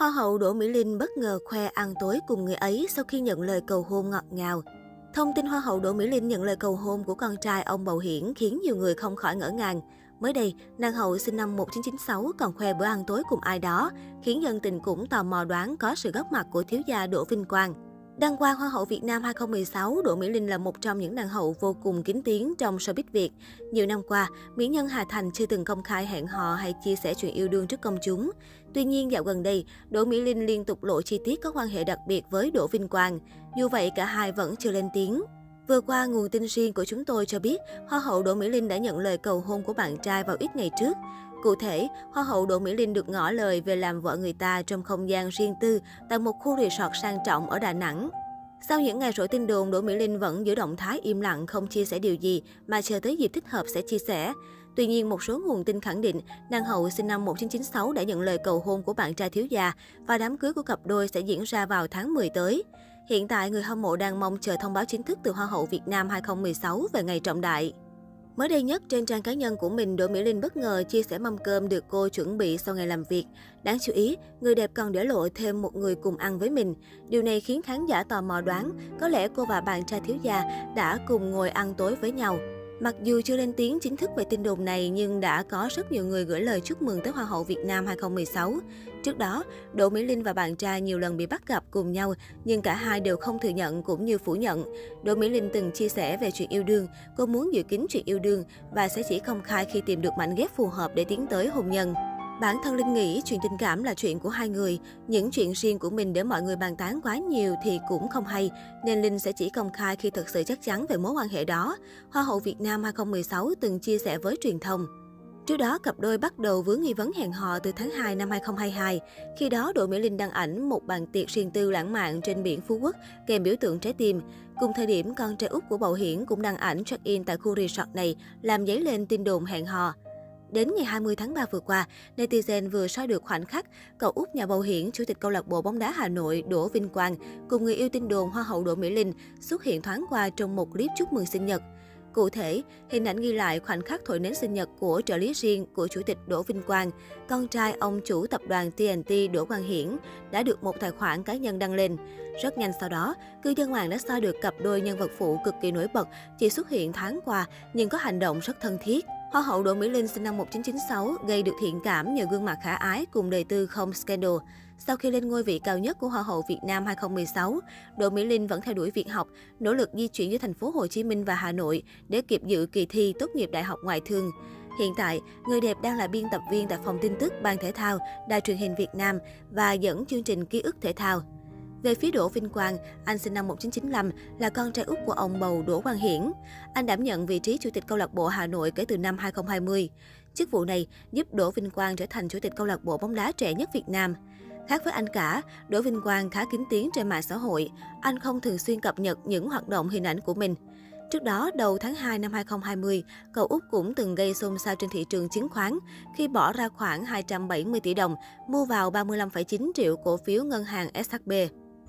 Hoa hậu Đỗ Mỹ Linh bất ngờ khoe ăn tối cùng người ấy sau khi nhận lời cầu hôn ngọt ngào. Thông tin Hoa hậu Đỗ Mỹ Linh nhận lời cầu hôn của con trai ông Bầu Hiển khiến nhiều người không khỏi ngỡ ngàng. Mới đây, nàng hậu sinh năm 1996 còn khoe bữa ăn tối cùng ai đó, khiến dân tình cũng tò mò đoán có sự góp mặt của thiếu gia Đỗ Vinh Quang. Đăng quang Hoa hậu Việt Nam 2016, Đỗ Mỹ Linh là một trong những nàng hậu vô cùng kín tiếng trong showbiz Việt. Nhiều năm qua, mỹ nhân Hà Thành chưa từng công khai hẹn hò hay chia sẻ chuyện yêu đương trước công chúng. Tuy nhiên, dạo gần đây, Đỗ Mỹ Linh liên tục lộ chi tiết có quan hệ đặc biệt với Đỗ Vinh Quang. Dù vậy, cả hai vẫn chưa lên tiếng. Vừa qua, nguồn tin riêng của chúng tôi cho biết, Hoa hậu Đỗ Mỹ Linh đã nhận lời cầu hôn của bạn trai vào ít ngày trước. Cụ thể, Hoa hậu Đỗ Mỹ Linh được ngỏ lời về làm vợ người ta trong không gian riêng tư tại một khu resort sang trọng ở Đà Nẵng. Sau những ngày rỗi tin đồn, Đỗ Mỹ Linh vẫn giữ động thái im lặng không chia sẻ điều gì mà chờ tới dịp thích hợp sẽ chia sẻ. Tuy nhiên, một số nguồn tin khẳng định nàng hậu sinh năm 1996 đã nhận lời cầu hôn của bạn trai thiếu gia và đám cưới của cặp đôi sẽ diễn ra vào tháng 10 tới. Hiện tại, người hâm mộ đang mong chờ thông báo chính thức từ Hoa hậu Việt Nam 2016 về ngày trọng đại. Mới đây nhất, trên trang cá nhân của mình, Đỗ Mỹ Linh bất ngờ chia sẻ mâm cơm được cô chuẩn bị sau ngày làm việc. Đáng chú ý, người đẹp còn để lộ thêm một người cùng ăn với mình. Điều này khiến khán giả tò mò đoán, có lẽ cô và bạn trai thiếu gia đã cùng ngồi ăn tối với nhau. Mặc dù chưa lên tiếng chính thức về tin đồn này nhưng đã có rất nhiều người gửi lời chúc mừng tới Hoa hậu Việt Nam 2016. Trước đó, Đỗ Mỹ Linh và bạn trai nhiều lần bị bắt gặp cùng nhau nhưng cả hai đều không thừa nhận cũng như phủ nhận. Đỗ Mỹ Linh từng chia sẻ về chuyện yêu đương, cô muốn giữ kín chuyện yêu đương và sẽ chỉ công khai khi tìm được mảnh ghép phù hợp để tiến tới hôn nhân. Bản thân Linh nghĩ chuyện tình cảm là chuyện của hai người, những chuyện riêng của mình để mọi người bàn tán quá nhiều thì cũng không hay, nên Linh sẽ chỉ công khai khi thực sự chắc chắn về mối quan hệ đó. Hoa hậu Việt Nam 2016 từng chia sẻ với truyền thông. Trước đó, cặp đôi bắt đầu vướng nghi vấn hẹn hò từ tháng 2 năm 2022. Khi đó, đội Mỹ Linh đăng ảnh một bàn tiệc riêng tư lãng mạn trên biển Phú Quốc kèm biểu tượng trái tim. Cùng thời điểm, con trai út của Bầu Hiển cũng đăng ảnh check-in tại khu resort này, làm dấy lên tin đồn hẹn hò. Đến ngày 20 tháng 3 vừa qua, netizen vừa soi được khoảnh khắc cậu út nhà bầu hiển, chủ tịch câu lạc bộ bóng đá Hà Nội Đỗ Vinh Quang cùng người yêu tin đồn Hoa hậu Đỗ Mỹ Linh xuất hiện thoáng qua trong một clip chúc mừng sinh nhật. Cụ thể, hình ảnh ghi lại khoảnh khắc thổi nến sinh nhật của trợ lý riêng của Chủ tịch Đỗ Vinh Quang, con trai ông chủ tập đoàn TNT Đỗ Quang Hiển, đã được một tài khoản cá nhân đăng lên. Rất nhanh sau đó, cư dân mạng đã soi được cặp đôi nhân vật phụ cực kỳ nổi bật chỉ xuất hiện tháng qua nhưng có hành động rất thân thiết. Hoa hậu Đỗ Mỹ Linh sinh năm 1996 gây được thiện cảm nhờ gương mặt khả ái cùng đời tư không scandal. Sau khi lên ngôi vị cao nhất của Hoa hậu Việt Nam 2016, Đỗ Mỹ Linh vẫn theo đuổi việc học, nỗ lực di chuyển giữa thành phố Hồ Chí Minh và Hà Nội để kịp dự kỳ thi tốt nghiệp Đại học Ngoại thương. Hiện tại, người đẹp đang là biên tập viên tại phòng tin tức Ban Thể thao, Đài truyền hình Việt Nam và dẫn chương trình ký ức thể thao. Về phía Đỗ Vinh Quang, anh sinh năm 1995, là con trai út của ông bầu Đỗ Quang Hiển. Anh đảm nhận vị trí chủ tịch câu lạc bộ Hà Nội kể từ năm 2020. Chức vụ này giúp Đỗ Vinh Quang trở thành chủ tịch câu lạc bộ bóng đá trẻ nhất Việt Nam. Khác với anh cả, Đỗ Vinh Quang khá kín tiếng trên mạng xã hội. Anh không thường xuyên cập nhật những hoạt động hình ảnh của mình. Trước đó, đầu tháng 2 năm 2020, cậu Úc cũng từng gây xôn xao trên thị trường chứng khoán khi bỏ ra khoảng 270 tỷ đồng mua vào 35,9 triệu cổ phiếu ngân hàng SHB.